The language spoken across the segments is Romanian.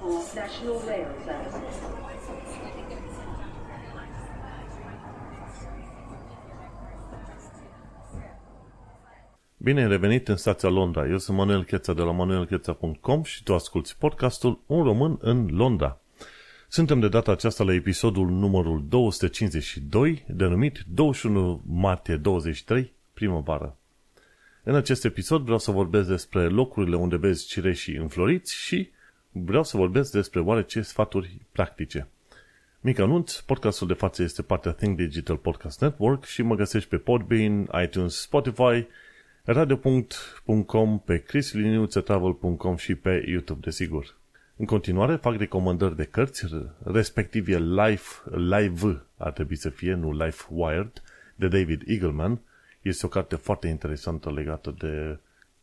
for National Rail Service. Bine ai revenit în stația Londra. Eu sunt Manuel Cheța de la manuelcheța.com și tu asculti podcastul Un român în Londra. Suntem de data aceasta la episodul numărul 252, denumit 21 martie 23, primăvară. În acest episod vreau să vorbesc despre locurile unde vezi cireșii înfloriți și vreau să vorbesc despre oarece sfaturi practice. Mic anunț, podcastul de față este partea Think Digital Podcast Network și mă găsești pe Podbean, iTunes, Spotify, radio.com, pe chrisliniuțetravel.com și pe YouTube, desigur. În continuare, fac recomandări de cărți, respectiv e Life, Live, ar trebui să fie, nu Life Wired, de David Eagleman. Este o carte foarte interesantă legată de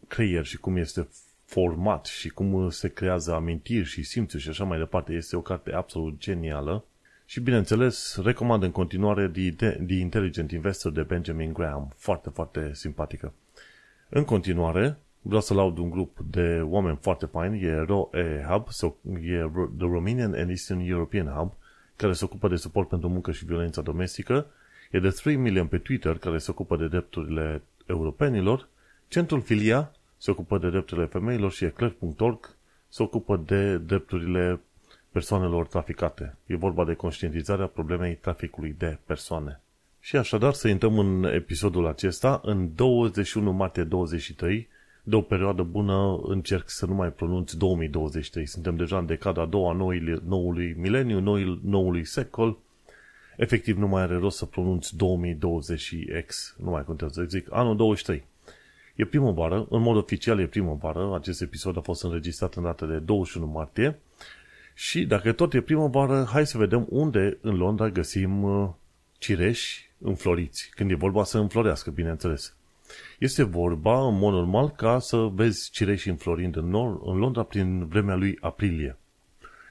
creier și cum este format și cum se creează amintiri și simțuri și așa mai departe. Este o carte absolut genială. Și bineînțeles, recomand în continuare The, The Intelligent Investor de Benjamin Graham. Foarte, foarte simpatică. În continuare, vreau să laud un grup de oameni foarte faini, e ROE Hub, sau e The Romanian and Eastern European Hub, care se ocupă de suport pentru muncă și violența domestică, e de 3 million pe Twitter, care se ocupă de drepturile europenilor, Centrul Filia se ocupă de drepturile femeilor și eclair.org se ocupă de drepturile persoanelor traficate. E vorba de conștientizarea problemei traficului de persoane. Și așadar să intrăm în episodul acesta, în 21 martie 23, de o perioadă bună încerc să nu mai pronunț 2023. Suntem deja în decada a doua noului, noului mileniu, noului, noului secol. Efectiv nu mai are rost să pronunț 2020X. Nu mai contează, zic anul 23. E primăvară, în mod oficial e primăvară, acest episod a fost înregistrat în data de 21 martie și dacă tot e primăvară, hai să vedem unde în Londra găsim uh, cireși înfloriți, când e vorba să înflorească, bineînțeles. Este vorba, în mod normal, ca să vezi cireși înflorind în, nor, în Londra prin vremea lui aprilie.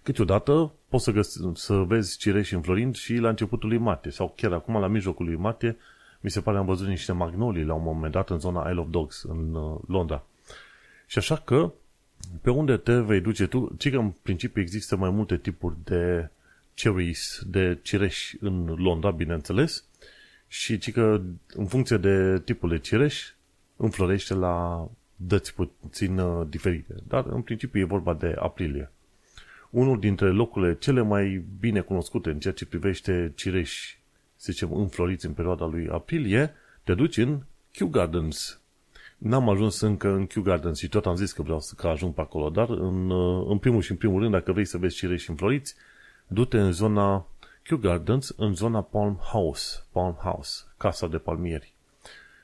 Câteodată poți să, găsi, să vezi cireși înflorind și la începutul lui martie, sau chiar acum la mijlocul lui martie, mi se pare am văzut niște magnolii la un moment dat în zona Isle of Dogs, în uh, Londra. Și așa că, pe unde te vei duce tu, ci că în principiu există mai multe tipuri de cherries, de cireși în Londra, bineînțeles, și ci că în funcție de tipul de cireș înflorește la dăți puțin uh, diferite. Dar în principiu e vorba de aprilie. Unul dintre locurile cele mai bine cunoscute în ceea ce privește cireși, să zicem, înfloriți în perioada lui aprilie, te duci în Kew Gardens. N-am ajuns încă în Kew Gardens și tot am zis că vreau să că ajung pe acolo, dar în, uh, în primul și în primul rând, dacă vrei să vezi cireși înfloriți, du-te în zona Kew Gardens, în zona Palm House, Palm House, casa de palmieri.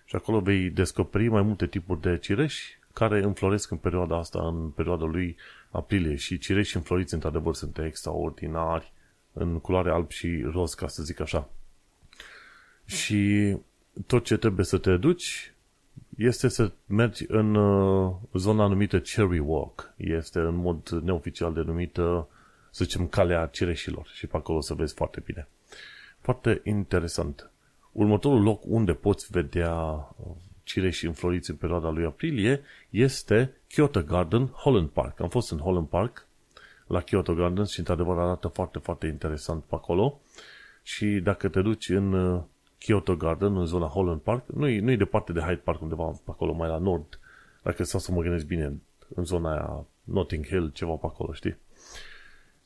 Și acolo vei descoperi mai multe tipuri de cireși care înfloresc în perioada asta, în perioada lui aprilie. Și cireși înfloriți, într-adevăr, sunt extraordinari, în culoare alb și roz, ca să zic așa. Și tot ce trebuie să te duci este să mergi în uh, zona numită Cherry Walk. Este în mod neoficial denumită să zicem, calea cireșilor și pe acolo să vezi foarte bine. Foarte interesant. Următorul loc unde poți vedea uh, cireși înfloriți în perioada lui aprilie este Kyoto Garden Holland Park. Am fost în Holland Park la Kyoto Gardens și într-adevăr arată foarte, foarte interesant pe acolo. Și dacă te duci în uh, Kyoto Garden, în zona Holland Park, nu-i, nu-i departe de Hyde Park, undeva pe acolo, mai la nord, dacă stau să mă gândesc bine, în zona aia Notting Hill, ceva pe acolo, știi?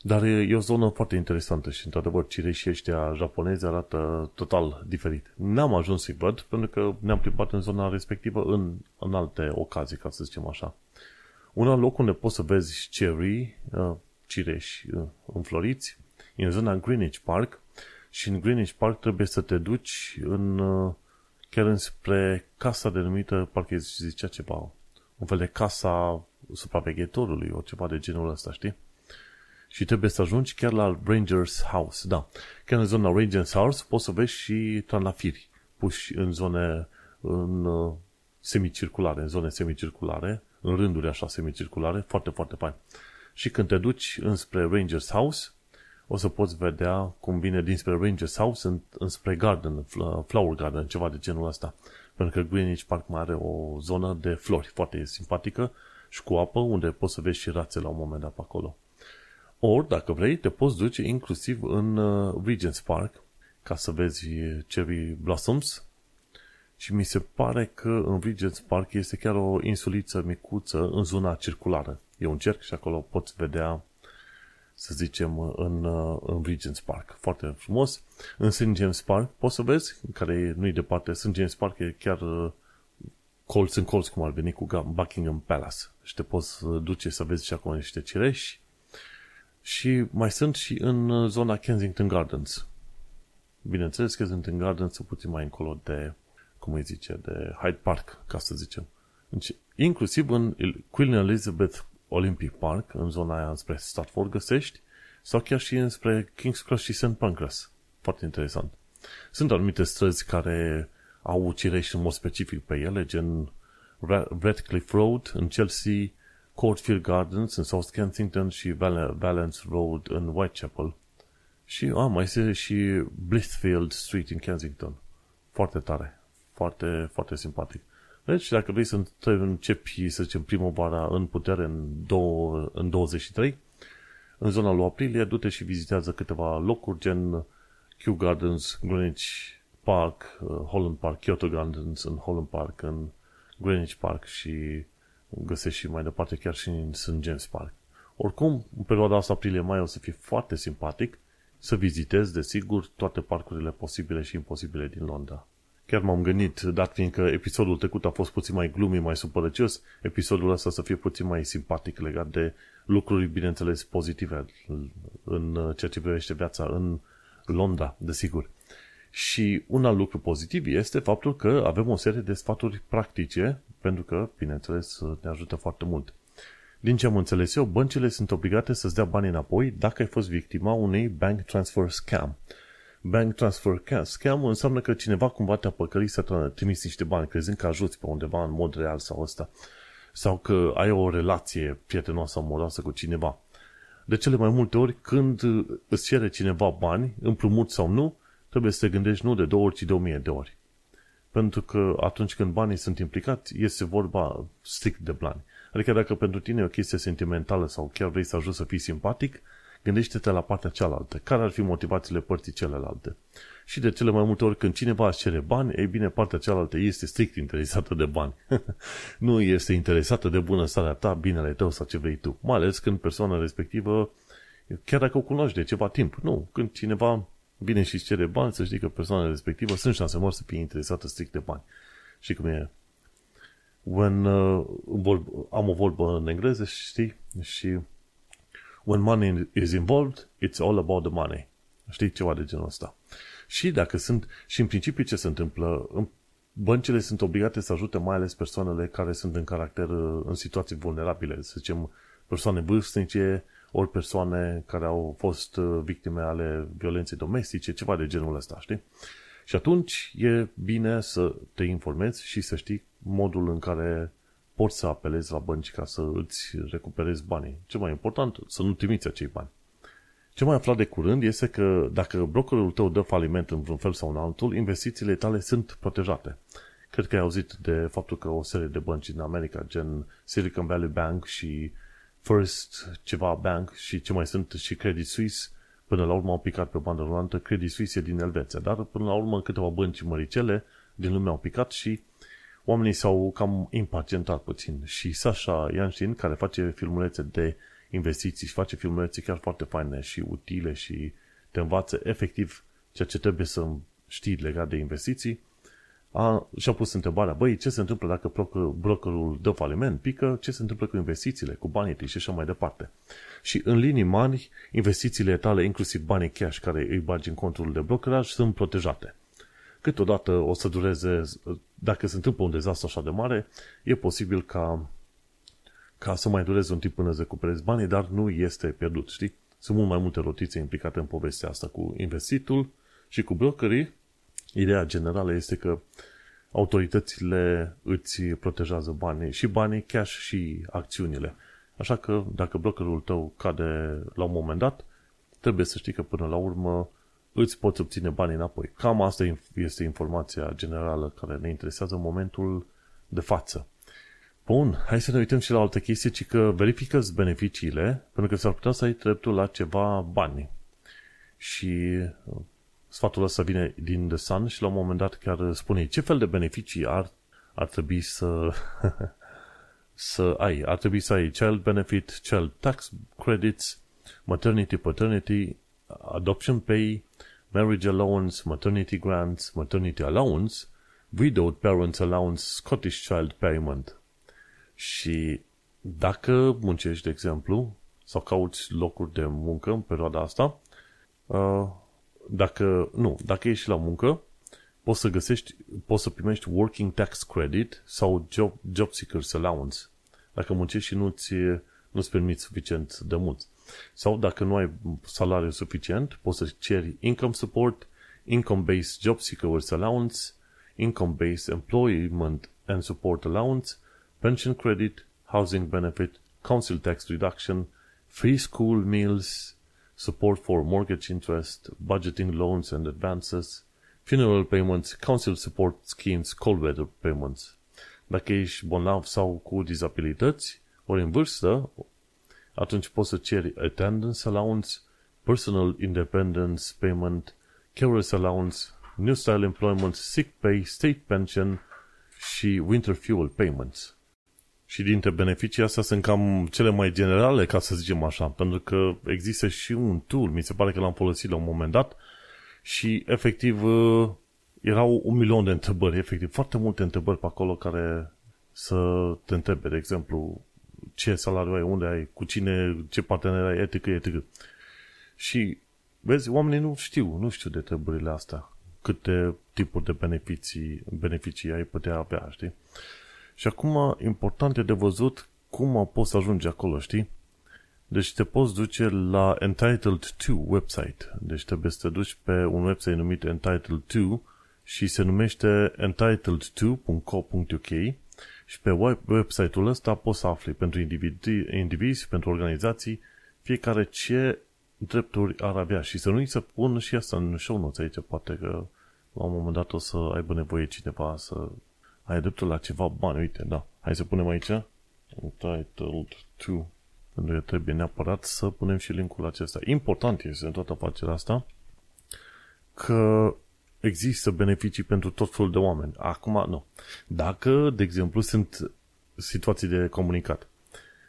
Dar e o zonă foarte interesantă și, într-adevăr, cireșii ăștia japonezi arată total diferit. N-am ajuns să-i văd, pentru că ne-am plimbat în zona respectivă în, în alte ocazii, ca să zicem așa. Un alt loc unde poți să vezi cherry, uh, cireși uh, înfloriți, e în zona Greenwich Park și în Greenwich Park trebuie să te duci în, uh, chiar înspre casa denumită, parcă zicea ceva, un fel de casa supraveghetorului, o ceva de genul ăsta, știi? și trebuie să ajungi chiar la Rangers House. Da, chiar în zona Rangers House poți să vezi și trandafiri puși în zone în uh, semicirculare, în zone semicirculare, în rânduri așa semicirculare, foarte, foarte fain. Și când te duci înspre Rangers House, o să poți vedea cum vine dinspre Rangers House în, înspre Garden, Flower Garden, ceva de genul ăsta. Pentru că Greenwich Park mai are o zonă de flori foarte simpatică și cu apă, unde poți să vezi și rațe la un moment dat pe acolo. Ori, dacă vrei, te poți duce inclusiv în uh, Regent's Park ca să vezi cherry blossoms și mi se pare că în Regent's Park este chiar o insuliță micuță în zona circulară. E un cerc și acolo poți vedea să zicem, în, uh, în Regent's Park. Foarte frumos. În St. James Park poți să vezi, care nu-i departe, St. James Park e chiar uh, colț în colț, cum ar veni cu Buckingham Palace. Și te poți uh, duce să vezi și acolo niște cireși. Și mai sunt și în zona Kensington Gardens. Bineînțeles, Kensington Gardens sunt puțin mai încolo de, cum îi zice, de Hyde Park, ca să zicem. Deci, inclusiv în Queen Elizabeth Olympic Park, în zona aia spre Stratford găsești, sau chiar și înspre King's Cross și St. Pancras. Foarte interesant. Sunt anumite străzi care au cireși în mod specific pe ele, gen Redcliffe Road în Chelsea, Courtfield Gardens în South Kensington și Valence Road în Whitechapel. Și a, mai este și Blithfield Street în Kensington. Foarte tare. Foarte, foarte simpatic. Deci, dacă vrei să începi, să zicem, primăvara în putere în, două, în 23, în zona lui aprilie, du-te și vizitează câteva locuri, gen Kew Gardens, Greenwich Park, uh, Holland Park, Kyoto Gardens în Holland Park, în Greenwich Park și găsești și mai departe chiar și în St. James Park. Oricum, în perioada asta aprilie-mai o să fie foarte simpatic să vizitezi, desigur, toate parcurile posibile și imposibile din Londra. Chiar m-am gândit, dat fiindcă episodul trecut a fost puțin mai glumi, mai supărăcios, episodul ăsta să fie puțin mai simpatic legat de lucruri, bineînțeles, pozitive în ceea ce privește viața în Londra, desigur. Și un alt lucru pozitiv este faptul că avem o serie de sfaturi practice, pentru că, bineînțeles, ne ajută foarte mult. Din ce am înțeles eu, băncile sunt obligate să-ți dea bani înapoi dacă ai fost victima unei bank transfer scam bank transfer scam înseamnă că cineva cumva te-a păcălit să trimis niște bani crezând că ajuți pe undeva în mod real sau ăsta. Sau că ai o relație prietenoasă, amoroasă cu cineva. De cele mai multe ori, când îți cere cineva bani, împrumut sau nu, trebuie să te gândești nu de două ori, ci de o mie de ori. Pentru că atunci când banii sunt implicați, este vorba strict de bani. Adică dacă pentru tine e o chestie sentimentală sau chiar vrei să ajungi să fii simpatic, Gândește-te la partea cealaltă. Care ar fi motivațiile părții celelalte? Și de cele mai multe ori când cineva își cere bani, ei bine, partea cealaltă este strict interesată de bani. nu este interesată de bunăstarea ta, binele tău sau ce vrei tu. Mai ales când persoana respectivă, chiar dacă o cunoști de ceva timp. Nu, când cineva vine și își cere bani, să știi că persoana respectivă sunt șanse mari să fie interesată strict de bani. Și cum e when, uh, am o vorbă în engleză, știi? Și when money is involved, it's all about the money. Știi ceva de genul ăsta. Și dacă sunt, și în principiu ce se întâmplă, băncile sunt obligate să ajute mai ales persoanele care sunt în caracter, în situații vulnerabile, să zicem persoane vârstnice, ori persoane care au fost victime ale violenței domestice, ceva de genul ăsta, știi? Și atunci e bine să te informezi și să știi modul în care poți să apelezi la bănci ca să îți recuperezi banii. Ce mai important, să nu trimiți acei bani. Ce mai aflat de curând este că dacă brokerul tău dă faliment în vreun fel sau în altul, investițiile tale sunt protejate. Cred că ai auzit de faptul că o serie de bănci din America, gen Silicon Valley Bank și First ceva bank și ce mai sunt și Credit Suisse, până la urmă au picat pe bandă rulantă. Credit Suisse e din Elveția, dar până la urmă câteva bănci măricele din lume au picat și oamenii s-au cam impacientat puțin și Sasha Yanshin, care face filmulețe de investiții și face filmulețe chiar foarte faine și utile și te învață efectiv ceea ce trebuie să știi legat de investiții, a, și-a pus întrebarea, băi, ce se întâmplă dacă brokerul dă faliment, pică, ce se întâmplă cu investițiile, cu banii tăi și așa mai departe. Și în linii mari, investițiile tale, inclusiv banii cash care îi bagi în contul de brokeraj, sunt protejate. Câteodată o să dureze, dacă se întâmplă un dezastru așa de mare, e posibil ca, ca să mai dureze un timp până să recuperezi banii, dar nu este pierdut, știi? Sunt mult mai multe rotițe implicate în povestea asta cu investitul și cu brokerii. Ideea generală este că autoritățile îți protejează banii, și banii, cash și acțiunile. Așa că dacă brokerul tău cade la un moment dat, trebuie să știi că până la urmă îți poți obține banii înapoi. Cam asta este informația generală care ne interesează în momentul de față. Bun, hai să ne uităm și la altă chestie, ci că verifică beneficiile, pentru că s-ar putea să ai dreptul la ceva bani. Și uh, sfatul ăsta vine din The Sun și la un moment dat chiar spune ce fel de beneficii ar, ar trebui să să ai. Ar trebui să ai child benefit, child tax credits, maternity, paternity, adoption pay, marriage allowance, maternity grants, maternity allowance, widowed parents allowance, Scottish child payment. Și dacă muncești, de exemplu, sau cauți locuri de muncă în perioada asta, uh, dacă, nu, dacă ești la muncă, poți să găsești, poți să primești working tax credit sau job, job seekers allowance. Dacă muncești și nu-ți, nu-ți permiți suficient de mult. Sau dacă nu ai salariu suficient, poți să ceri income support, income-based job seekers allowance, income-based employment and support allowance, pension credit, housing benefit, council tax reduction, free school meals, support for mortgage interest, budgeting loans and advances, funeral payments, council support schemes, cold weather payments. Dacă ești bolnav sau cu dizabilități, ori în vârstă, atunci poți să ceri attendance allowance, personal independence payment, carers allowance, new style employment, sick pay, state pension și winter fuel payments. Și dintre beneficii astea sunt cam cele mai generale, ca să zicem așa, pentru că există și un tool, mi se pare că l-am folosit la un moment dat și efectiv uh, erau un milion de întrebări, efectiv, foarte multe întrebări pe acolo care să te întrebe, de exemplu, ce salariu ai, unde ai, cu cine, ce partener ai, etc., etc. Și, vezi, oamenii nu știu, nu știu de întrebările astea, câte tipuri de beneficii, beneficii ai putea avea, știi? Și acum, important e de văzut cum poți să ajungi acolo, știi? Deci te poți duce la Entitled 2 website. Deci trebuie să te duci pe un website numit Entitled 2 și se numește entitled2.co.uk și pe website-ul ăsta poți să afli pentru indivizi, indivizi, pentru organizații, fiecare ce drepturi ar avea. Și să nu-i să pun și asta în show notes aici, poate că la un moment dat o să aibă nevoie cineva să ai dreptul la ceva bani. Uite, da. Hai să punem aici entitled to pentru că trebuie neapărat să punem și linkul acesta. Important este în toată afacerea asta că există beneficii pentru tot felul de oameni. Acum, nu. Dacă, de exemplu, sunt situații de comunicat.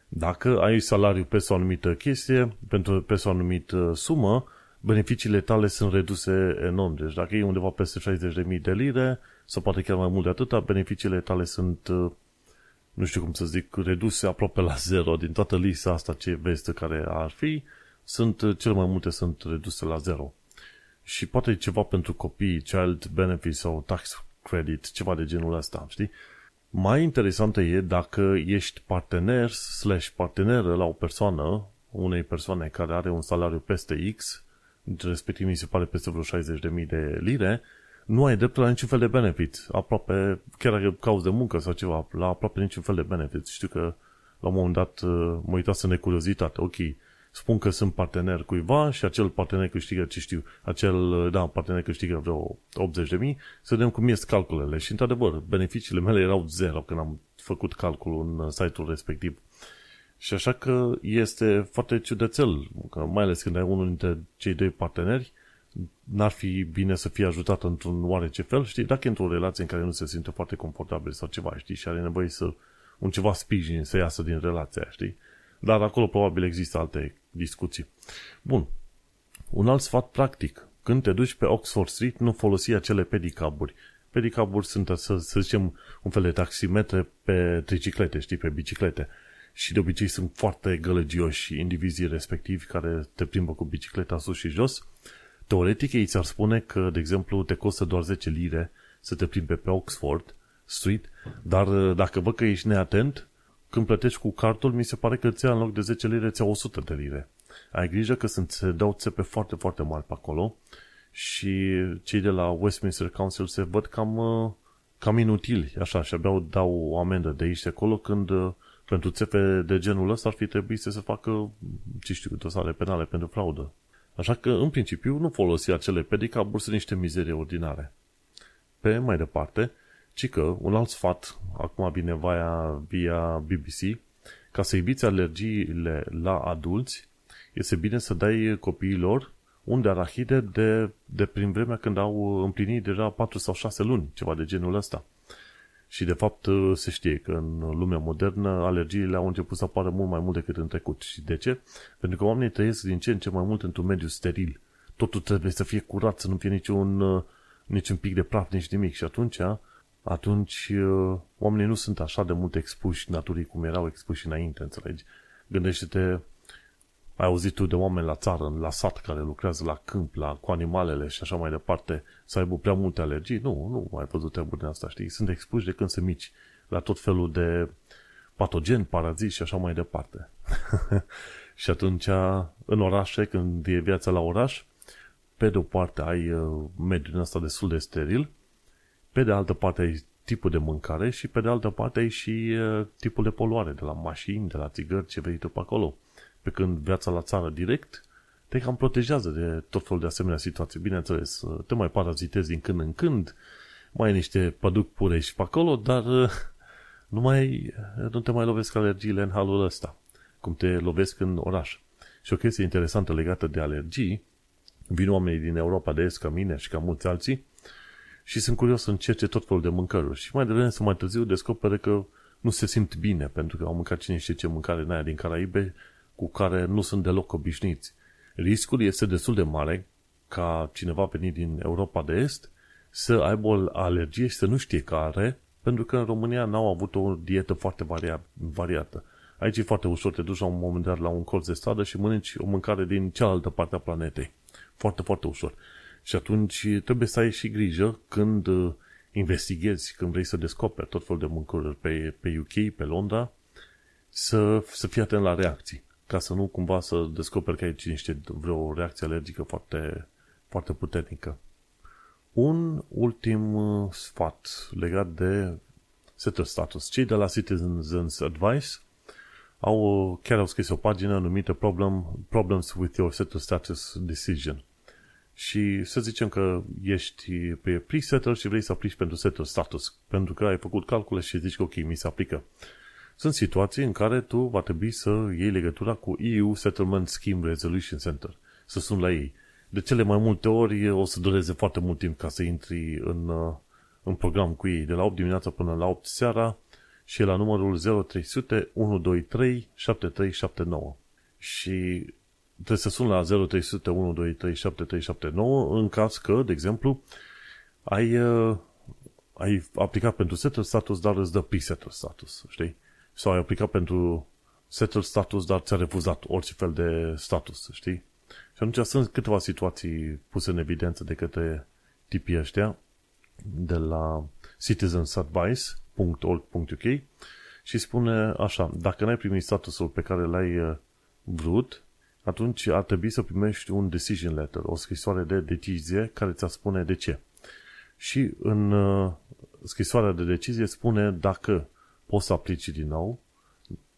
Dacă ai salariu pe o anumită chestie, pentru pe o anumită sumă, beneficiile tale sunt reduse enorm. Deci dacă e undeva peste 60.000 de lire, sau poate chiar mai mult de atâta, beneficiile tale sunt, nu știu cum să zic, reduse aproape la zero. Din toată lista asta ce vezi care ar fi, sunt, cel mai multe sunt reduse la zero și poate ceva pentru copii, child benefit sau tax credit, ceva de genul ăsta, știi? Mai interesantă e dacă ești partener slash parteneră la o persoană, unei persoane care are un salariu peste X, respectiv mi se pare peste vreo 60.000 de lire, nu ai dreptul la niciun fel de benefit. Aproape, chiar dacă cauți de muncă sau ceva, la aproape niciun fel de benefit. Știu că la un moment dat mă uitasem în necuriozitate. Ok, spun că sunt partener cuiva și acel partener câștigă, ce știu, acel, da, partener câștigă vreo 80 de mii, să vedem cum ies calculele. Și, într-adevăr, beneficiile mele erau zero când am făcut calculul în site-ul respectiv. Și așa că este foarte ciudățel, că mai ales când ai unul dintre cei doi parteneri, n-ar fi bine să fie ajutat într-un oarece fel, știi, dacă e într-o relație în care nu se simte foarte confortabil sau ceva, știi, și are nevoie să un ceva sprijin să iasă din relația, știi? Dar acolo probabil există alte discuții. Bun. Un alt sfat practic. Când te duci pe Oxford Street, nu folosi acele pedicaburi. Pedicaburi sunt, să, să zicem, un fel de taximetre pe triciclete, știi, pe biciclete. Și de obicei sunt foarte gălăgioși indivizii respectivi care te plimbă cu bicicleta sus și jos. Teoretic, ei ți-ar spune că, de exemplu, te costă doar 10 lire să te plimbe pe Oxford Street, dar dacă văd că ești neatent, când plătești cu cartul, mi se pare că ți în loc de 10 lire, ți 100 de lire. Ai grijă că sunt, se dau țepe foarte, foarte mari pe acolo și cei de la Westminster Council se văd cam, uh, cam inutili, așa, și abia dau o amendă de aici de acolo când uh, pentru țepe de genul ăsta ar fi trebuit să se facă, ce știu, dosare penale pentru fraudă. Așa că, în principiu, nu folosi acele pedicaburi, sunt niște mizerie ordinare. Pe mai departe, ci că un alt sfat, acum bine via, via BBC, ca să eviți alergiile la adulți, este bine să dai copiilor unde arahide de, de prin vremea când au împlinit deja 4 sau 6 luni, ceva de genul ăsta. Și de fapt se știe că în lumea modernă alergiile au început să apară mult mai mult decât în trecut. Și de ce? Pentru că oamenii trăiesc din ce în ce mai mult într-un mediu steril. Totul trebuie să fie curat, să nu fie niciun, niciun pic de praf, nici nimic. Și atunci, atunci oamenii nu sunt așa de mult expuși naturii cum erau expuși înainte, înțelegi? Gândește-te ai auzit tu de oameni la țară, la sat, care lucrează la câmp, la, cu animalele și așa mai departe, să aibă prea multe alergii? Nu, nu ai văzut treburi din asta, știi? Sunt expuși de când se mici la tot felul de patogeni, paraziți și așa mai departe. și atunci, în orașe, când e viața la oraș, pe de o parte ai uh, mediul ăsta destul de steril, pe de altă parte ai tipul de mâncare și pe de altă parte ai și uh, tipul de poluare de la mașini, de la țigări, ce vrei tu pe acolo pe când viața la țară direct te cam protejează de tot felul de asemenea situații. Bineînțeles, te mai parazitezi din când în când, mai ai niște păduc purești pe acolo, dar nu, mai, nu te mai lovesc alergiile în halul ăsta, cum te lovesc în oraș. Și o chestie interesantă legată de alergii, vin oamenii din Europa de Est ca mine și ca mulți alții și sunt curios să încerce tot felul de mâncăruri. Și mai devreme sau mai târziu descoperă că nu se simt bine pentru că au mâncat cine știe ce mâncare în aia din Caraibe cu care nu sunt deloc obișnuiți. Riscul este destul de mare ca cineva venit din Europa de Est să aibă o alergie și să nu știe care, pentru că în România n-au avut o dietă foarte varia, variată. Aici e foarte ușor, te duci la un moment dat la un colț de stradă și mănânci o mâncare din cealaltă parte a planetei. Foarte, foarte ușor. Și atunci trebuie să ai și grijă când uh, investighezi, când vrei să descoperi tot felul de mâncăruri pe, pe UK, pe Londra, să, să fii atent la reacții ca să nu cumva să descoperi că ai niște vreo reacție alergică foarte, foarte puternică. Un ultim uh, sfat legat de setul status. Cei de la Citizens Advice au, uh, chiar au scris o pagină numită Problem, Problems with your settled status decision. Și să zicem că ești pe pre-settle și vrei să aplici pentru settled status, pentru că ai făcut calcule și zici că ok, mi se aplică. Sunt situații în care tu va trebui să iei legătura cu EU Settlement Scheme Resolution Center, să suni la ei. De cele mai multe ori o să dureze foarte mult timp ca să intri în, uh, în program cu ei, de la 8 dimineața până la 8 seara și la numărul 0300 123 7379. Și trebuie să suni la 0300 123 7379 în caz că, de exemplu, ai, uh, ai aplicat pentru settle status, dar îți dă pre-settle status, știi? sau ai aplicat pentru settle status, dar ți-a refuzat orice fel de status, știi? Și atunci sunt câteva situații puse în evidență de către tipii ăștia de la citizensadvice.org.uk și spune așa, dacă n-ai primit statusul pe care l-ai uh, vrut, atunci ar trebui să primești un decision letter, o scrisoare de decizie care ți-a spune de ce. Și în uh, scrisoarea de decizie spune dacă poți să aplici din nou,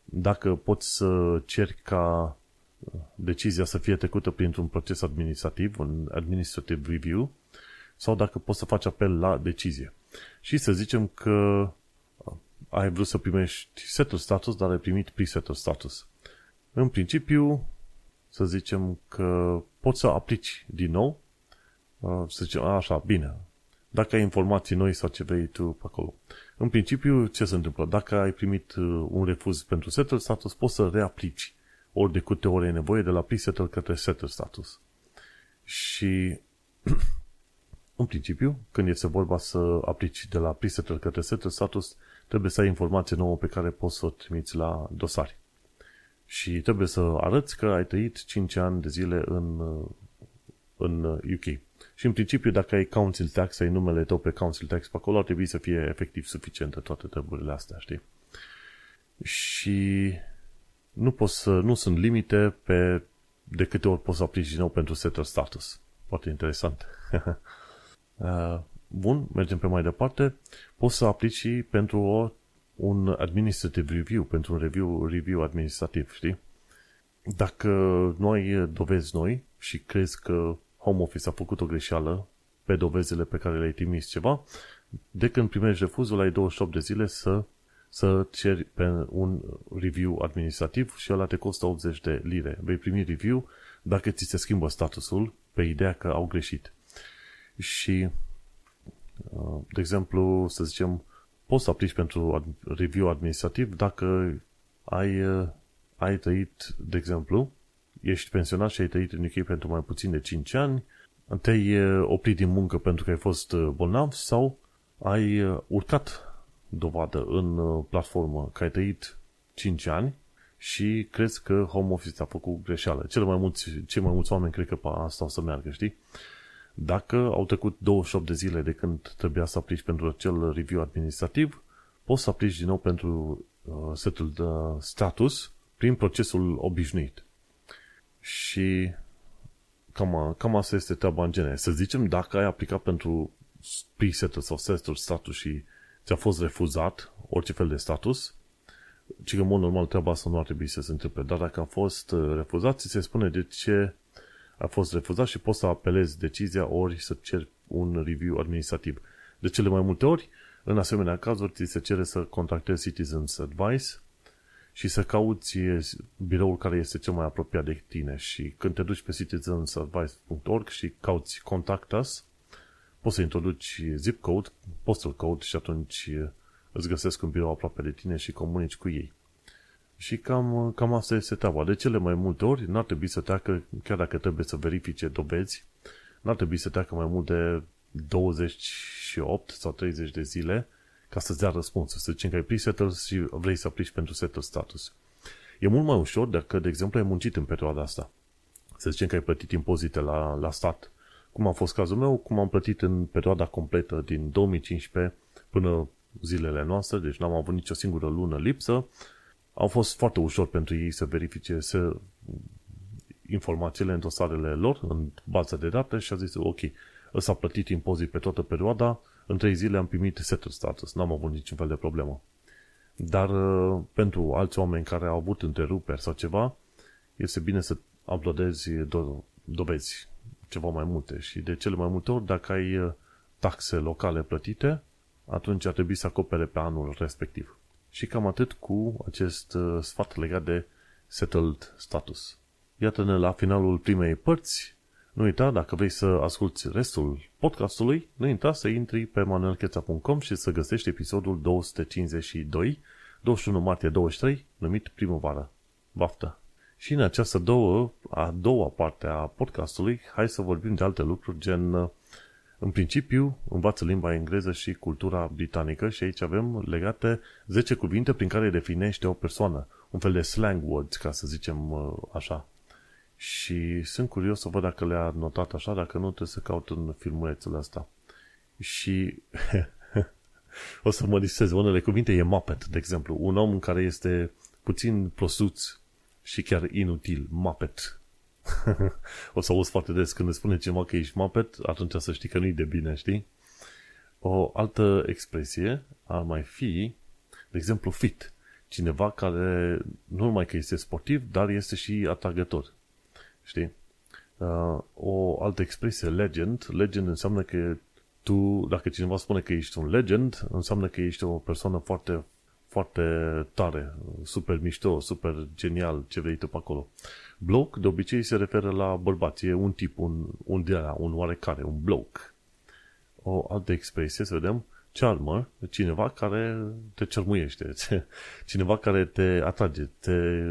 dacă poți să ceri ca uh, decizia să fie trecută printr-un proces administrativ, un administrative review, sau dacă poți să faci apel la decizie. Și să zicem că uh, ai vrut să primești setul status, dar ai primit pre-setul status. În principiu, să zicem că poți să aplici din nou, uh, să zicem, așa, bine, dacă ai informații noi sau ce vrei tu pe acolo. În principiu, ce se întâmplă? Dacă ai primit uh, un refuz pentru settle status, poți să reaplici ori de câte ori ai nevoie de la pre-settle către settle status. Și în principiu, când este vorba să aplici de la pre-settle către settle status, trebuie să ai informație nouă pe care poți să o trimiți la dosari. Și trebuie să arăți că ai trăit 5 ani de zile în, uh, în UK. Uh, și în principiu, dacă ai council tax, ai numele tău pe council tax pe acolo, ar trebui să fie efectiv suficientă toate treburile astea, știi? Și nu, poți să, nu sunt limite pe de câte ori poți să aplici din nou pentru setter status. Foarte interesant. Uh, bun, mergem pe mai departe. Poți să aplici și pentru o, un administrative review, pentru un review, review administrativ, știi? Dacă nu ai dovezi noi și crezi că home office a făcut o greșeală pe dovezile pe care le-ai trimis ceva, de când primești refuzul, ai 28 de zile să, să ceri pe un review administrativ și ăla te costă 80 de lire. Vei primi review dacă ți se schimbă statusul pe ideea că au greșit. Și, uh, de exemplu, să zicem, poți să aplici pentru review administrativ dacă ai, uh, ai trăit, de exemplu, ești pensionat și ai trăit în UK pentru mai puțin de 5 ani, te-ai uh, oprit din muncă pentru că ai fost bolnav sau ai urcat dovadă în platformă că ai trăit 5 ani și crezi că home office a făcut greșeală. Cele mai mulți, cei mai mulți oameni cred că pe asta o să meargă, știi? Dacă au trecut 28 de zile de când trebuia să aplici pentru acel review administrativ, poți să aplici din nou pentru uh, setul de status prin procesul obișnuit. Și cam, cam asta este treaba în genere. Să zicem, dacă ai aplicat pentru presetul sau setul status și ți-a fost refuzat orice fel de status, ci că, în mod normal, treaba asta nu ar trebui să se întâmple. Dar dacă a fost uh, refuzat, ți se spune de ce a fost refuzat și poți să apelezi decizia ori să ceri un review administrativ. De cele mai multe ori, în asemenea cazuri, ți se cere să contactezi Citizens Advice și să cauți biroul care este cel mai apropiat de tine și când te duci pe citizensadvice.org și cauți Contact Us, poți să introduci zip code, postal code și atunci îți găsesc un birou aproape de tine și comunici cu ei. Și cam, cam asta este treaba. De cele mai multe ori n-ar trebui să treacă, chiar dacă trebuie să verifice dovezi, n-ar trebui să treacă mai mult de 28 sau 30 de zile ca să-ți dea răspunsul. Să zicem că ai pre-settle și vrei să aplici pentru settle status. E mult mai ușor dacă, de exemplu, ai muncit în perioada asta. Să zicem că ai plătit impozite la, la stat. Cum a fost cazul meu, cum am plătit în perioada completă din 2015 până zilele noastre, deci n-am avut nicio singură lună lipsă, au fost foarte ușor pentru ei să verifice să informațiile în dosarele lor, în baza de date și a zis, ok, ăsta a plătit impozit pe toată perioada, în trei zile am primit settled status, n-am avut niciun fel de problemă. Dar uh, pentru alți oameni care au avut întreruperi sau ceva, este bine să uploadezi do- dovezi ceva mai multe și de cele mai multe ori, dacă ai uh, taxe locale plătite, atunci ar trebui să acopere pe anul respectiv. Și cam atât cu acest uh, sfat legat de settled status. Iată-ne la finalul primei părți. Nu uita, dacă vrei să asculti restul podcastului, nu uita să intri pe manuelcheța.com și să găsești episodul 252, 21 martie 23, numit Primăvară. Baftă! Și în această două, a doua parte a podcastului, hai să vorbim de alte lucruri, gen uh, în principiu, învață limba engleză și cultura britanică și aici avem legate 10 cuvinte prin care definește o persoană. Un fel de slang words, ca să zicem uh, așa. Și sunt curios să văd dacă le-a notat așa, dacă nu trebuie să caut în filmulețul ăsta. Și o să mă disez. Unele cuvinte e Muppet, de exemplu. Un om care este puțin prosuț și chiar inutil. Muppet. o să auzi foarte des când îți spune ceva că ești Muppet, atunci să știi că nu-i de bine, știi? O altă expresie ar mai fi, de exemplu, fit. Cineva care nu numai că este sportiv, dar este și atragător. Știi? Uh, o altă expresie, legend. Legend înseamnă că tu, dacă cineva spune că ești un legend, înseamnă că ești o persoană foarte, foarte tare, super mișto, super genial, ce vrei tu pe acolo. Bloc de obicei se referă la bărbați, e un tip, un, un de la, un oarecare, un bloc. O altă expresie, să vedem, charmer, cineva care te cermuiește, cineva care te atrage, te,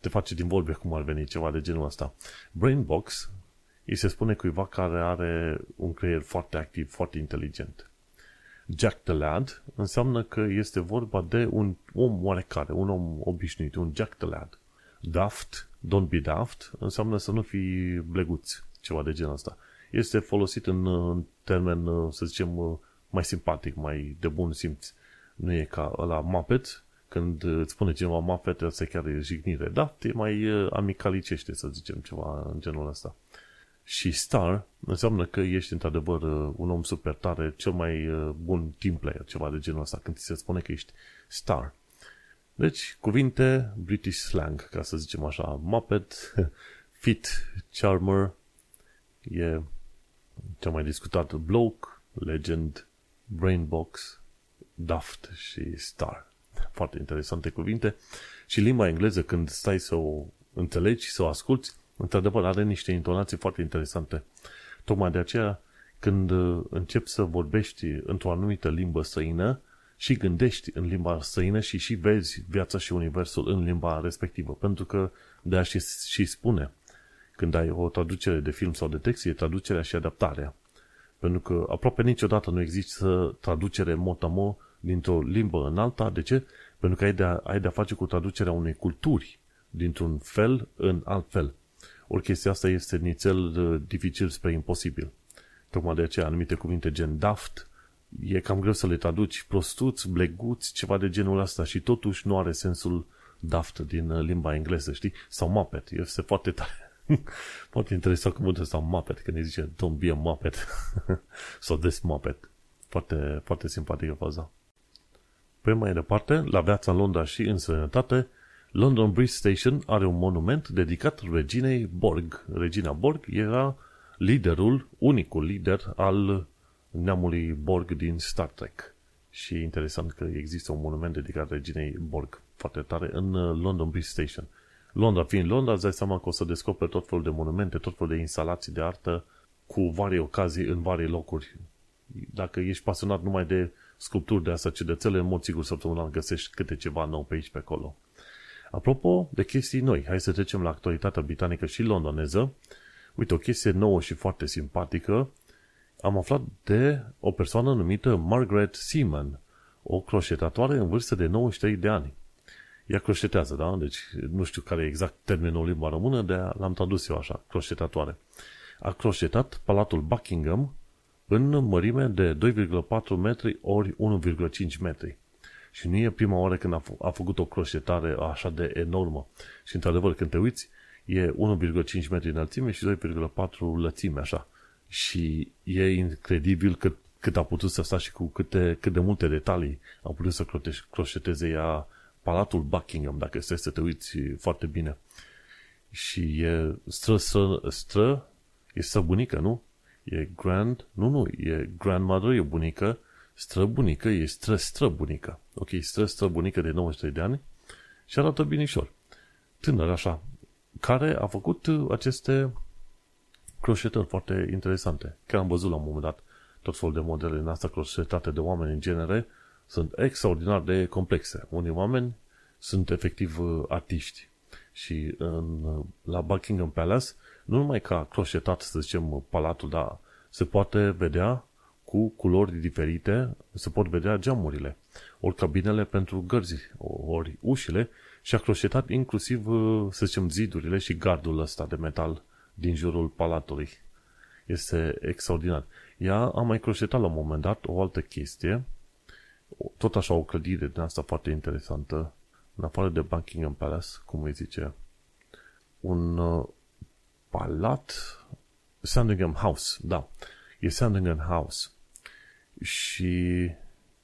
te face din vorbe cum ar veni, ceva de genul ăsta. Brainbox, îi se spune cuiva care are un creier foarte activ, foarte inteligent. Jack the Lad înseamnă că este vorba de un om oarecare, un om obișnuit, un Jack the Lad. Daft don't be daft înseamnă să nu fii bleguț, ceva de genul ăsta. Este folosit în, în termen, să zicem, mai simpatic, mai de bun simț. Nu e ca la Muppet, când îți spune cineva Muppet, asta chiar e jignire. Da, e mai amicalicește, să zicem, ceva în genul ăsta. Și star înseamnă că ești într-adevăr un om super tare, cel mai bun team player, ceva de genul ăsta, când ți se spune că ești star. Deci, cuvinte British slang, ca să zicem așa. Muppet, Fit, Charmer, e cea mai discutat bloke, legend, Brainbox, Daft și Star. Foarte interesante cuvinte. Și limba engleză, când stai să o înțelegi, să o asculti, într-adevăr are niște intonații foarte interesante. Tocmai de aceea, când începi să vorbești într-o anumită limbă străină și gândești în limba străină și și vezi viața și universul în limba respectivă. Pentru că de a și, și spune, când ai o traducere de film sau de text, e traducerea și adaptarea. Pentru că aproape niciodată nu există traducere motamo dintr-o limbă în alta. De ce? Pentru că ai de-a, ai de-a face cu traducerea unei culturi dintr-un fel în alt fel. Ori chestia asta este nițel uh, dificil spre imposibil. Tocmai de aceea anumite cuvinte gen daft e cam greu să le traduci prostuți, bleguți, ceva de genul ăsta și totuși nu are sensul daft din uh, limba engleză, știi? Sau muppet. Este foarte tare. foarte interesant cuvântul ăsta muppet, când îi zice don't be a muppet. sau this muppet. Foarte, foarte simpatică faza. Pe mai departe, la viața în Londra și în sănătate, London Bridge Station are un monument dedicat reginei Borg. Regina Borg era liderul, unicul lider al neamului Borg din Star Trek. Și e interesant că există un monument dedicat reginei Borg foarte tare în uh, London Bridge Station. Londra fiind Londra, îți dai seama că o să descoperi tot felul de monumente, tot felul de instalații de artă cu varie ocazii în varie locuri. Dacă ești pasionat numai de sculpturi de astea cedețele, în mod sigur săptămânal găsești câte ceva nou pe aici pe acolo. Apropo de chestii noi, hai să trecem la actualitatea britanică și londoneză. Uite, o chestie nouă și foarte simpatică. Am aflat de o persoană numită Margaret Seaman, o croșetatoare în vârstă de 93 de ani. Ea croșetează, da? Deci nu știu care e exact termenul limba română, de l-am tradus eu așa, croșetatoare. A croșetat Palatul Buckingham în mărime de 2,4 metri ori 1,5 metri. Și nu e prima oară când a, f- a făcut o croșetare așa de enormă. Și într-adevăr, când te uiți, e 1,5 metri înălțime și 2,4 lățime, așa. Și e incredibil cât, cât a putut să sta și cu câte, cât de multe detalii a putut să croșeteze ea Palatul Buckingham, dacă este să te uiți foarte bine. Și e stră, stră, stră e străbunică, nu? E grand, nu, nu, e grandmother, e bunică, străbunică, e stră, străbunică. Ok, stră, străbunică de 93 de ani și arată binișor. Tânăr, așa, care a făcut aceste croșetări foarte interesante. Chiar am văzut la un moment dat tot felul de modele în asta croșetate de oameni în genere, sunt extraordinar de complexe. Unii oameni sunt efectiv uh, artiști. Și în, uh, la Buckingham Palace, nu numai că a croșetat, să zicem, palatul, dar se poate vedea cu culori diferite, se pot vedea geamurile, ori cabinele pentru gărzi, ori ușile și a croșetat inclusiv, uh, să zicem, zidurile și gardul ăsta de metal din jurul palatului. Este extraordinar. Ea a mai croșetat la un moment dat o altă chestie, tot așa o clădire din asta foarte interesantă, în afară de Buckingham Palace, cum îi zice, un uh, palat, Sandringham House, da, e Sandringham House. Și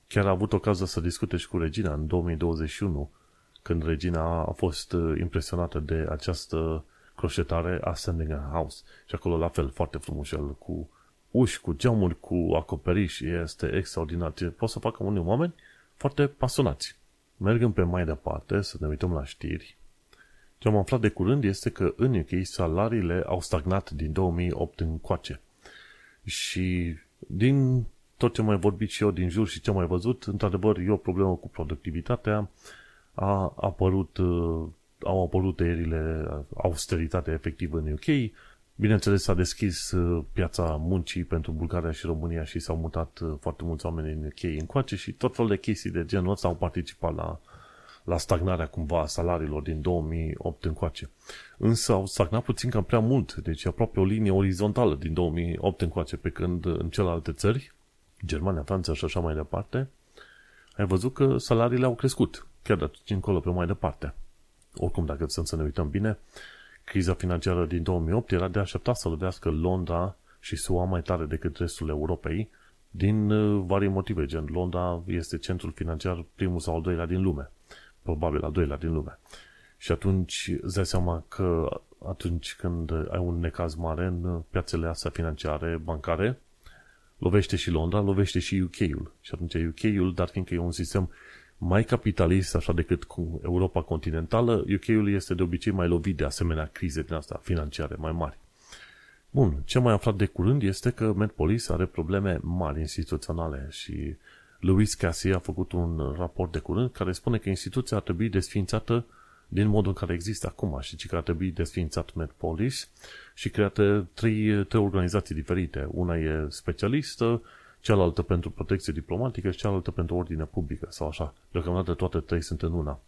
chiar a avut ocazia să discute și cu regina în 2021, când regina a fost uh, impresionată de această croșetare a Sandringham House. Și acolo la fel, foarte frumos el, cu uși, cu geamuri, cu acoperiș, este extraordinar. Pot să facă unii oameni foarte pasionați. Mergând pe mai departe, să ne uităm la știri, ce am aflat de curând este că în UK salariile au stagnat din 2008 încoace. Și din tot ce mai vorbit și eu din jur și ce am mai văzut, într-adevăr e o problemă cu productivitatea, a apărut, uh, au apărut tăierile, austeritatea efectivă în UK, Bineînțeles, s-a deschis uh, piața muncii pentru Bulgaria și România și s-au mutat uh, foarte mulți oameni în UK încoace și tot felul de chestii de genul ăsta au participat la, la stagnarea cumva a salariilor din 2008 încoace. Însă au stagnat puțin cam prea mult, deci aproape o linie orizontală din 2008 încoace, pe când în celelalte țări, Germania, Franța și așa mai departe, ai văzut că salariile au crescut, chiar de atunci încolo pe mai departe. Oricum, dacă să ne uităm bine, criza financiară din 2008 era de așteptat să lovească Londra și SUA mai tare decât restul Europei, din uh, vari motive, gen Londra este centrul financiar primul sau al doilea din lume, probabil al doilea din lume. Și atunci îți dai seama că atunci când ai un necaz mare în piațele astea financiare, bancare, lovește și Londra, lovește și UK-ul. Și atunci UK-ul, dar fiindcă e un sistem mai capitalist așa decât cu Europa continentală, UK-ul este de obicei mai lovit de asemenea crize din asta financiare mai mari. Bun, ce mai aflat de curând este că Medpolis are probleme mari instituționale și Louis Cassie a făcut un raport de curând care spune că instituția ar trebui desfințată din modul în care există acum și că ar trebui desfințat Medpolis și create trei, trei organizații diferite. Una e specialistă, cealaltă pentru protecție diplomatică și cealaltă pentru ordine publică sau așa. Deocamdată toate trei sunt în una.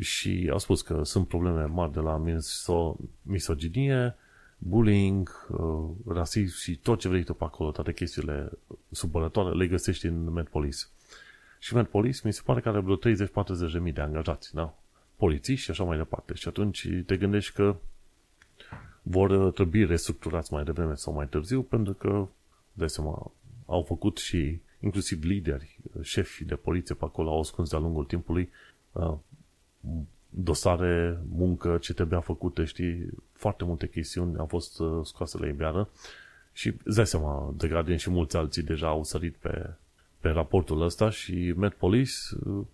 Și au spus că sunt probleme mari de la miso- misoginie, bullying, uh, rasism și tot ce vrei tu pe acolo, toate chestiile supărătoare, le găsești în Medpolis. Și Medpolis mi se pare că are vreo 30-40 de mii de angajați, da? Polițiști și așa mai departe. Și atunci te gândești că vor trebui restructurați mai devreme sau mai târziu, pentru că, de seama, au făcut și inclusiv lideri, șefi de poliție pe acolo au ascuns de-a lungul timpului uh, dosare, muncă, ce trebuia făcute, știi, foarte multe chestiuni au fost uh, scoase la iveală și îți dai seama, The Guardian și mulți alții deja au sărit pe, pe raportul ăsta și Met Police uh,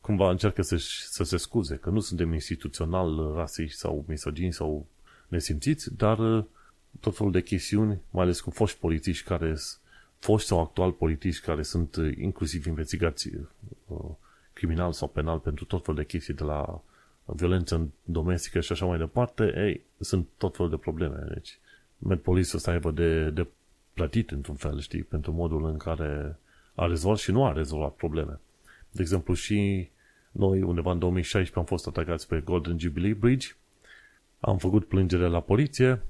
cumva încearcă să, să se scuze, că nu suntem instituțional rasiști sau misogini sau nesimțiți, dar uh, tot felul de chestiuni, mai ales cu foști polițiști care foști sau actual politici care sunt inclusiv investigați criminal sau penal pentru tot felul de chestii de la violență domestică și așa mai departe, ei, sunt tot felul de probleme. Deci, Medpolice o să aibă de, de plătit într-un fel, știi, pentru modul în care a rezolvat și nu a rezolvat probleme. De exemplu, și noi, undeva în 2016, am fost atacați pe Golden Jubilee Bridge, am făcut plângere la poliție,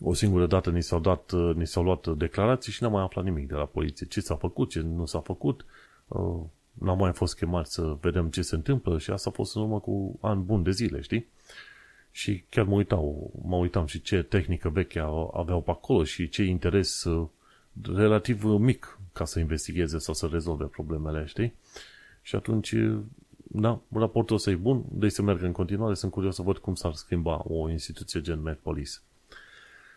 o singură dată ni s-au, dat, ni s-au luat declarații și n-am mai aflat nimic de la poliție. Ce s-a făcut, ce nu s-a făcut, uh, n-am mai fost chemat să vedem ce se întâmplă și asta a fost în urmă cu an bun de zile, știi? Și chiar mă uitau, mă uitam și ce tehnică veche aveau pe acolo și ce interes uh, relativ mic ca să investigheze sau să rezolve problemele, știi? Și atunci, uh, da, raportul ăsta e bun, deci să merg în continuare, sunt curios să văd cum s-ar schimba o instituție gen MedPolice.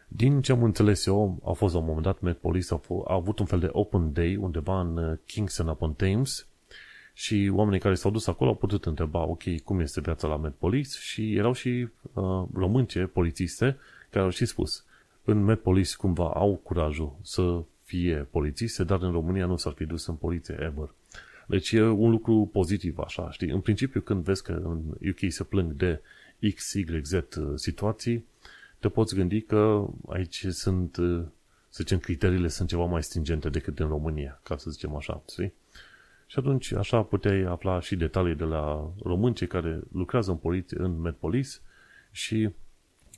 Din ce am înțeles eu, a fost la un moment dat MedPolice a, a avut un fel de open day undeva în uh, Kingston upon Thames și oamenii care s-au dus acolo au putut întreba, ok, cum este viața la MedPolice și erau și uh, românce, polițiste, care au și spus, în MedPolice cumva au curajul să fie polițiste, dar în România nu s-ar fi dus în poliție ever. Deci e un lucru pozitiv, așa, știi? În principiu, când vezi că în UK se plâng de X, Y, Z uh, situații, te poți gândi că aici sunt, uh, să zicem, criteriile sunt ceva mai stringente decât în România, ca să zicem așa, știi? Și atunci așa puteai afla și detalii de la români cei care lucrează în, poliție, în Medpolis și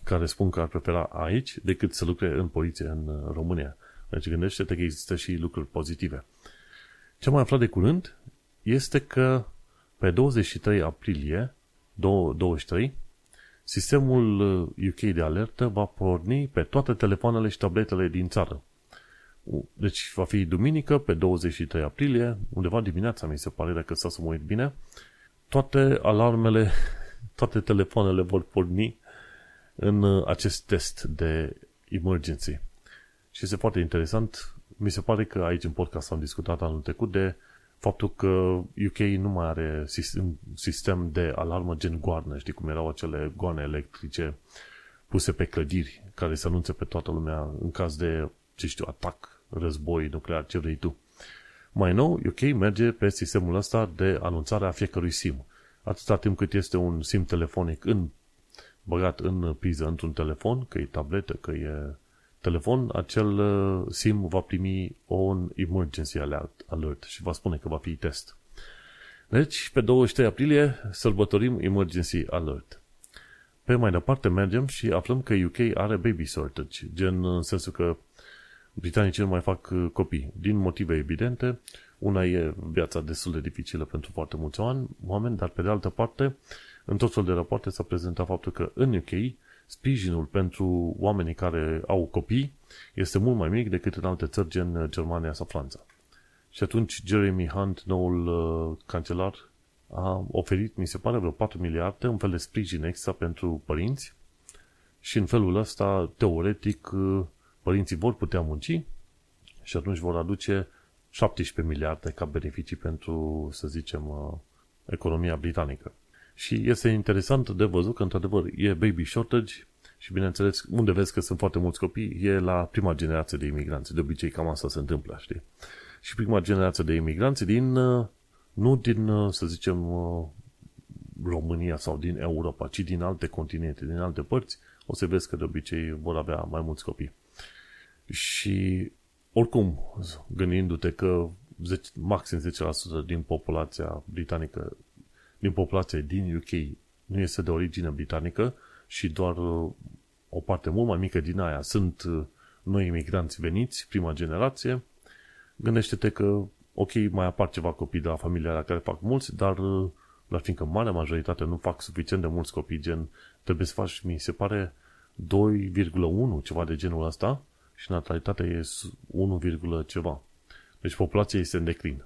care spun că ar prefera aici decât să lucre în poliție în uh, România. Deci gândește-te că există și lucruri pozitive. Ce mai aflat de curând este că pe 23 aprilie 2023 sistemul UK uh, de alertă va porni pe toate telefoanele și tabletele din țară. Deci va fi duminică, pe 23 aprilie, undeva dimineața, mi se pare, dacă să mă uit bine, toate alarmele, toate telefoanele vor porni în uh, acest test de emergency. Și este foarte interesant. Mi se pare că aici în podcast am discutat anul trecut de faptul că UK nu mai are sistem, sistem de alarmă gen goarnă, știi cum erau acele goane electrice puse pe clădiri care să anunțe pe toată lumea în caz de, ce știu, atac război nuclear, ce vrei tu. Mai nou, UK merge pe sistemul ăsta de anunțare a fiecărui SIM. Atâta timp cât este un SIM telefonic în, băgat în priză într-un telefon, că e tabletă, că e telefon, acel uh, SIM va primi un emergency alert, alert și va spune că va fi test. Deci, pe 23 aprilie sărbătorim emergency alert. Pe mai departe mergem și aflăm că UK are baby shortage, gen în sensul că britanicii nu mai fac uh, copii. Din motive evidente, una e viața destul de dificilă pentru foarte mulți oameni, dar pe de altă parte, în tot felul de rapoarte s-a prezentat faptul că în UK sprijinul pentru oamenii care au copii este mult mai mic decât în alte țări gen uh, Germania sau Franța. Și atunci Jeremy Hunt, noul uh, cancelar, a oferit, mi se pare, vreo 4 miliarde, un fel de sprijin extra pentru părinți și în felul ăsta, teoretic, uh, părinții vor putea munci și atunci vor aduce 17 miliarde ca beneficii pentru, să zicem, uh, economia britanică. Și este interesant de văzut că, într-adevăr, e baby shortage și, bineînțeles, unde vezi că sunt foarte mulți copii, e la prima generație de imigranți. De obicei, cam asta se întâmplă, știi? Și prima generație de imigranți din, uh, nu din, uh, să zicem, România sau din Europa, ci din alte continente, din alte părți, o să vezi că de obicei vor avea mai mulți copii. Și oricum, gândindu-te că 10, maxim 10% din populația britanică, din populația din UK nu este de origine britanică și doar uh, o parte mult mai mică din aia sunt uh, noi imigranți veniți, prima generație, gândește-te că, ok, mai apar ceva copii de la familia la care fac mulți, dar, uh, dar fiindcă marea majoritate nu fac suficient de mulți copii, gen, trebuie să faci, mi se pare, 2,1, ceva de genul ăsta, și natalitatea e 1, ceva. Deci populația este în declin.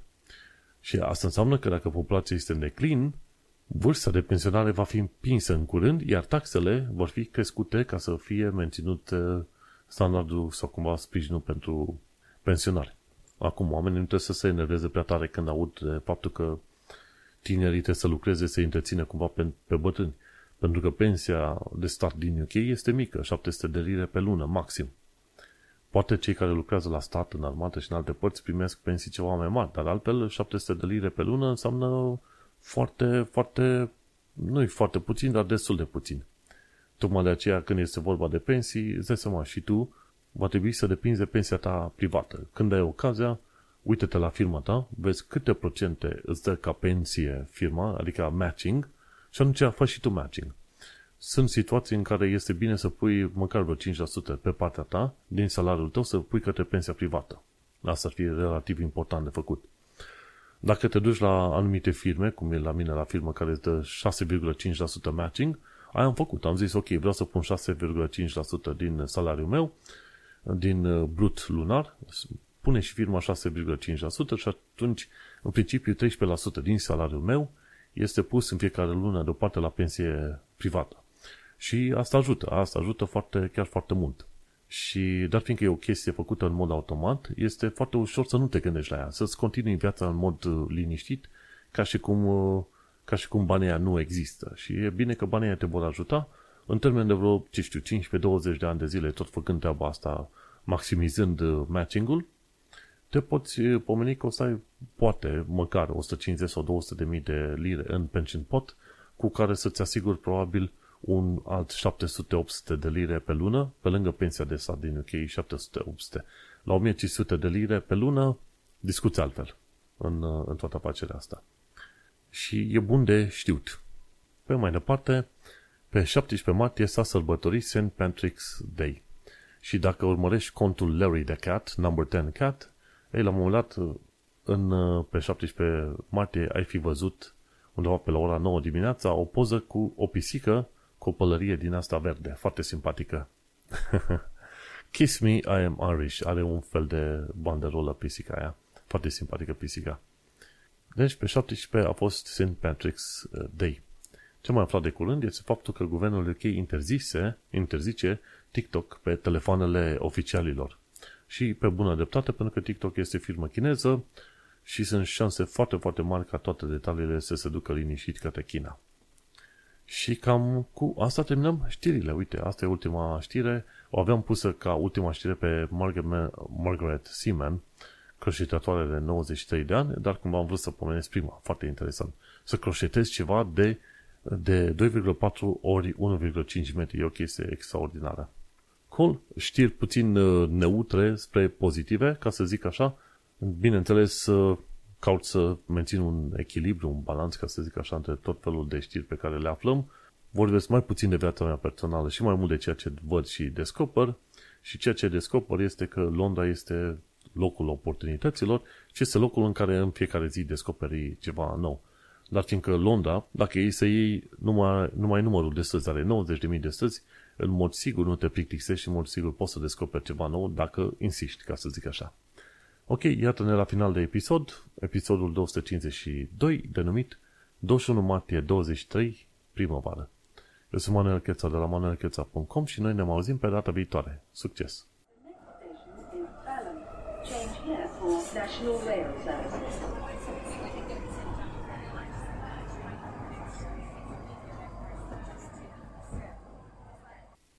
Și asta înseamnă că dacă populația este în declin, vârsta de pensionare va fi împinsă în curând, iar taxele vor fi crescute ca să fie menținut standardul sau cumva sprijinul pentru pensionare. Acum, oamenii nu trebuie să se enerveze prea tare când aud de faptul că tinerii trebuie să lucreze, să întrețină cumva pe, pe bătrâni. Pentru că pensia de stat din UK este mică, 700 de lire pe lună, maxim. Poate cei care lucrează la stat, în armată și în alte părți primesc pensii ceva mai mari, dar altfel 700 de lire pe lună înseamnă foarte, foarte, nu e foarte puțin, dar destul de puțin. Tocmai de aceea când este vorba de pensii, îți dai seama și tu, va trebui să depinzi de pensia ta privată. Când ai ocazia, uite-te la firma ta, vezi câte procente îți dă ca pensie firma, adică matching, și atunci faci și tu matching sunt situații în care este bine să pui măcar vreo 5% pe partea ta din salariul tău să pui către pensia privată. Asta ar fi relativ important de făcut. Dacă te duci la anumite firme, cum e la mine la firmă care îți dă 6,5% matching, aia am făcut. Am zis, ok, vreau să pun 6,5% din salariul meu, din uh, brut lunar, pune și firma 6,5% și atunci, în principiu, 13% din salariul meu este pus în fiecare lună deoparte la pensie privată. Și asta ajută, asta ajută foarte, chiar foarte mult. Și, dar fiindcă e o chestie făcută în mod automat, este foarte ușor să nu te gândești la ea, să-ți continui viața în mod uh, liniștit, ca și cum, uh, ca și cum banii nu există. Și e bine că banii te vor ajuta în termen de vreo, ce știu, 15-20 de ani de zile, tot făcând treaba asta, maximizând uh, matching-ul, te poți pomeni că o să ai, poate, măcar 150 sau 200 de mii de lire în pension pot, cu care să-ți asiguri probabil un alt 700-800 de lire pe lună, pe lângă pensia de stat din UK, 700-800. La 1500 de lire pe lună, discuți altfel în, în toată afacerea asta. Și e bun de știut. Pe mai departe, pe 17 martie s-a sărbătorit St. Patrick's Day. Și dacă urmărești contul Larry the Cat, number 10 Cat, ei, la un moment dat, în, pe 17 martie, ai fi văzut undeva pe la ora 9 dimineața o poză cu o pisică cu o pălărie din asta verde, foarte simpatică. Kiss Me, I Am Irish. Are un fel de banderolă pisica aia. Foarte simpatică pisica. Deci, pe 17 a fost St. Patrick's uh, Day. Ce mai aflat de curând este faptul că guvernul UK interzise, interzice TikTok pe telefoanele oficialilor. Și pe bună dreptate, pentru că TikTok este firmă chineză și sunt șanse foarte, foarte mari ca toate detaliile să se ducă liniștit către China. Și cam cu asta terminăm știrile. Uite, asta e ultima știre. O aveam pusă ca ultima știre pe Margaret, Margaret Seaman, croșetatoare de 93 de ani, dar cum am vrut să pomenesc prima, foarte interesant. Să croșetezi ceva de, de 2,4 ori 1,5 metri. E o chestie extraordinară. Cool. Știri puțin uh, neutre spre pozitive, ca să zic așa. Bineînțeles, uh, caut să mențin un echilibru, un balans, ca să zic așa, între tot felul de știri pe care le aflăm. Vorbesc mai puțin de viața mea personală și mai mult de ceea ce văd și descoper. Și ceea ce descoper este că Londra este locul oportunităților și este locul în care în fiecare zi descoperi ceva nou. Dar fiindcă Londra, dacă ei să iei numai, numai numărul de străzi, are 90.000 de străzi, în mod sigur nu te plictisești și în mod sigur poți să descoperi ceva nou dacă insiști, ca să zic așa. Ok, iată-ne la final de episod, episodul 252, denumit 21 martie 23, primăvară. Eu sunt Manuel Cheța de la manuelcheța.com și noi ne auzim pe data viitoare. Succes! Change here for National Rail Services.